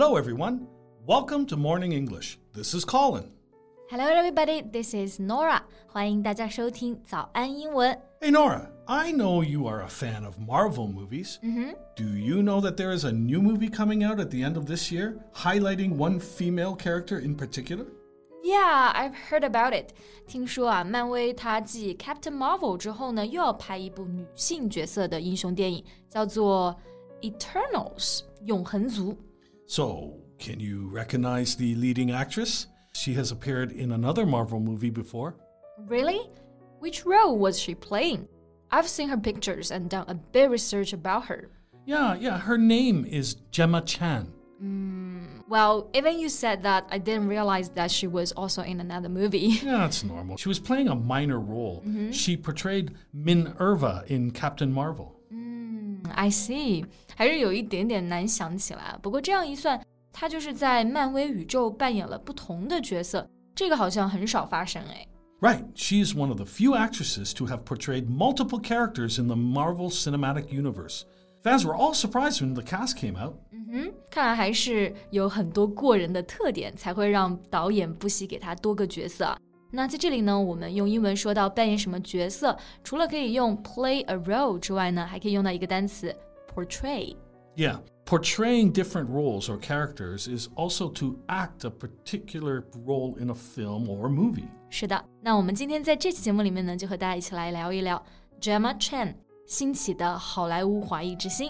Hello, everyone. Welcome to Morning English. This is Colin. Hello, everybody. This is Norah. 欢迎大家收听早安英文。Hey, Norah. I know you are a fan of Marvel movies. Mm-hmm. Do you know that there is a new movie coming out at the end of this year, highlighting one female character in particular? Yeah, I've heard about it. 听说啊，漫威它继 Captain Marvel 之后呢，又要拍一部女性角色的英雄电影，叫做《Eternals》永恒族。So, can you recognize the leading actress? She has appeared in another Marvel movie before. Really? Which role was she playing? I've seen her pictures and done a bit research about her. Yeah, yeah, her name is Gemma Chan. Well, even you said that, I didn't realize that she was also in another movie. Yeah, it's normal. She was playing a minor role. Hmm. She portrayed Minerva in Captain Marvel. I see，还是有一点点难想起来。不过这样一算，她就是在漫威宇宙扮演了不同的角色，这个好像很少发生哎。 Right, she is one of the few actresses to have portrayed multiple characters in the Marvel Cinematic Universe. Fans were all surprised when the cast came out. 看来还是有很多过人的特点，才会让导演不惜给她多个角色啊。 那在这里呢，我们用英文说到扮演什么角色，除了可以用 play a role 之外呢，还可以用到一个单词 portray。 Yeah, portraying different roles or characters is also to act a particular role in a film or movie. 是的，那我们今天在这期节目里面呢，就和大家一起来聊一聊 Gemma Chan 兴起的好莱坞华裔之星。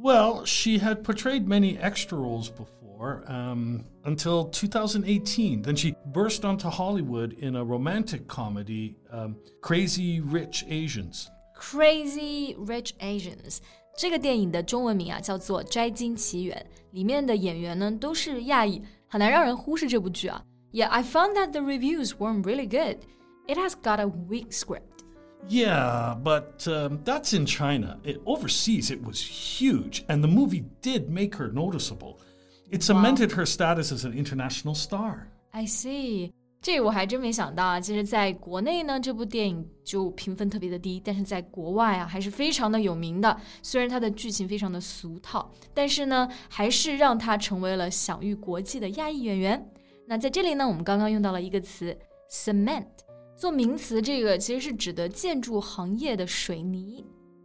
Well, she had portrayed many extra roles before um, until 2018. Then she burst onto Hollywood in a romantic comedy, um, Crazy Rich Asians. Crazy Rich Asians 这个电影的中文名啊叫做《摘金奇缘》，里面的演员呢都是亚裔，很难让人忽视这部剧啊。Yeah, I found that the reviews weren't really good. It has got a weak script. Yeah, but um, that's in China. It, overseas, it was huge, and the movie did make her noticeable. It cemented her status as an international star. I see. 这我还真没想到啊！其实，在国内呢，这部电影就评分特别的低，但是在国外啊，还是非常的有名的。虽然它的剧情非常的俗套，但是呢，还是让它成为了享誉国际的亚裔演员。那在这里呢，我们刚刚用到了一个词 cement， 做名词，这个其实是指的建筑行业的水泥。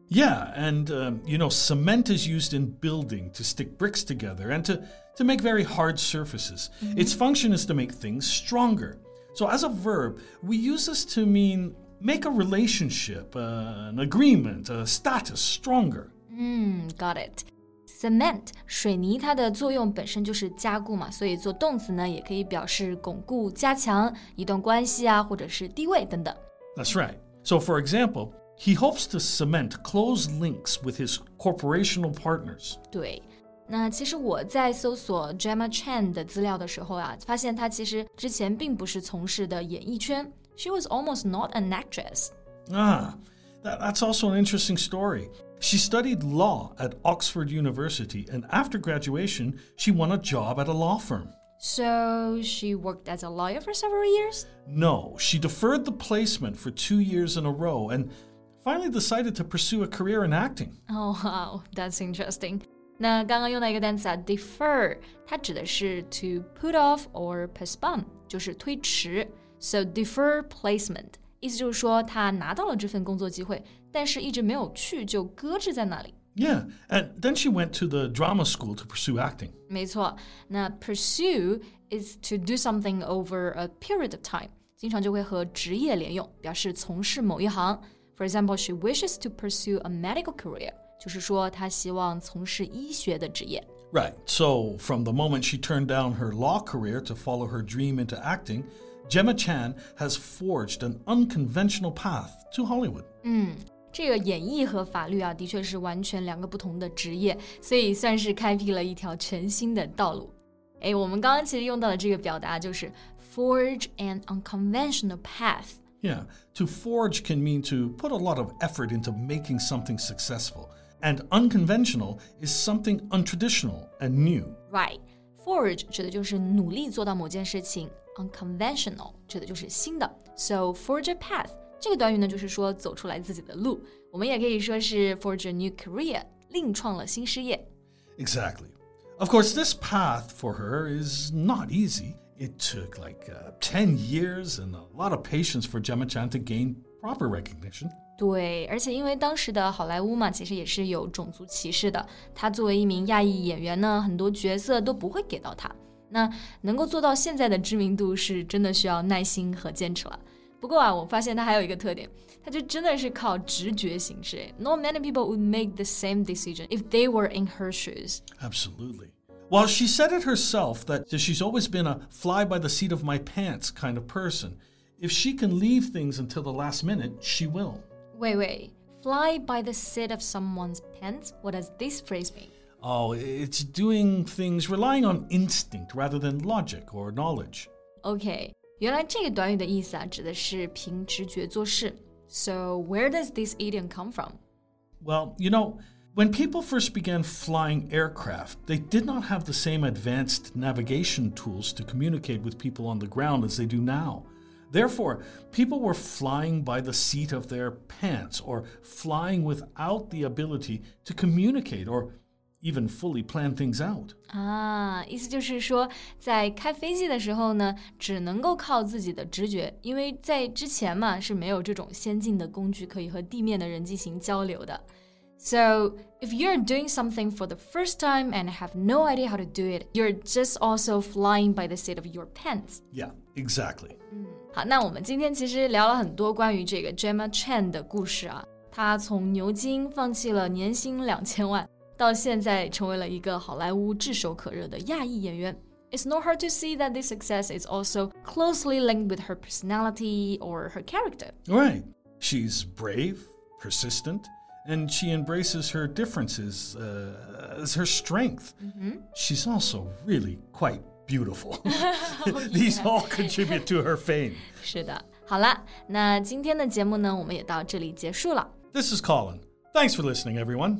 Yeah, and um, you know, cement is used in building to stick bricks together and to, to make very hard surfaces. Its function is to make things stronger. So, as a verb, we use this to mean make a relationship, uh, an agreement, a status stronger. 嗯，got it。 Cement 水泥它的作用本身就是加固嘛，所以做动词呢也可以表示巩固、加强一段关系啊，或者是地位等等。 That's right. So, for example, he hopes to cement close links with his corporational partners. 对，那其实我在搜索 Gemma Chan 的资料的时候啊，发现她其实之前并不是从事的演艺圈，She was almost not an actress。 Ah, that, that's also an interesting story. She studied law at Oxford University, and after graduation, she won a job at a law firm. So she worked as a lawyer for several years. No, she deferred the placement for two years in a row and finally decided to pursue a career in acting. Oh wow, that's interesting. 那刚刚用到一个单词啊，defer，它指的是 to put off or postpone，就是推迟。So defer placement， 意思就是说他拿到了这份工作机会，但是一直没有去，就搁置在那里。 Yeah, and then she went to the drama school to pursue acting. 没错，那 pursue is to do something over a period of time，经常就会和职业连用，表示从事某一行。For example, she wishes to pursue a medical career，就是说她希望从事医学的职业。 Right. So, from the moment she turned down her law career to follow her dream into acting, Gemma Chan has forged an unconventional path to Hollywood. 这个演艺和法律啊，的确是完全两个不同的职业，所以算是开辟了一条全新的道路。 哎，我们刚刚其实用到的这个表达就是 forge an unconventional path。Yeah, to forge can mean to put a lot of effort into making something successful. And unconventional is something untraditional and new. Right. Forge 指的就是努力做到某件事情 ，unconventional 指的就是新的。So forge a path 这个短语呢，就是说走出来自己的路。我们也可以说是 forge a new career，另创了新事业。Exactly. Of course, this path for her is not easy. It took like uh, 10 years and a lot of patience for Gemma Chan to gain proper recognition. 对，而且因为当时的好莱坞嘛，其实也是有种族歧视的。她作为一名亚裔演员呢，很多角色都不会给到她。 那能够做到现在的知名度，是真的需要耐心和坚持了。不过啊，我发现她还有一个特点，她就真的是靠直觉行事。Not many people would make the same decision if they were in her shoes. Absolutely. Well, she said it herself that she's always been a fly by the seat of my pants kind of person. If she can leave things until the last minute, she will. Wait, wait. Fly by the seat of someone's pants? What does this phrase mean? Oh, it's doing things relying on instinct rather than logic or knowledge. Okay. 原来这个短语的意思啊，指的是凭直觉做事。So where does this idiom come from? Well, you know, when people first began flying aircraft, they did not have the same advanced navigation tools to communicate with people on the ground as they do now. Therefore, people were flying by the seat of their pants or flying without the ability to communicate or even fully plan things out. 啊，意思就是说，在开飞机的时候呢，只能够靠自己的直觉，因为在之前嘛是没有这种先进的工具可以和地面的人进行交流的。So, if you're doing something for the first time and have no idea how to do it, you're just also flying by the seat of your pants. Yeah, exactly. 好，那我们今天其实聊了很多关于这个 Gemma Chan 的故事啊。她从牛津放弃了年薪两千万， 到现在成为了一个好莱坞炙手可热的亚裔演员。It's not hard to see that this success is also closely linked with her personality or her character. Right. She's brave, persistent, and she embraces her differences uh, as her strength. She's also really quite beautiful. These all contribute to her fame. 是的，好了，那今天的节目呢，我们也到这里结束了。 This is Colin. Thanks for listening, everyone.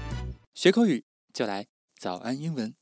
学口语就来早安英文。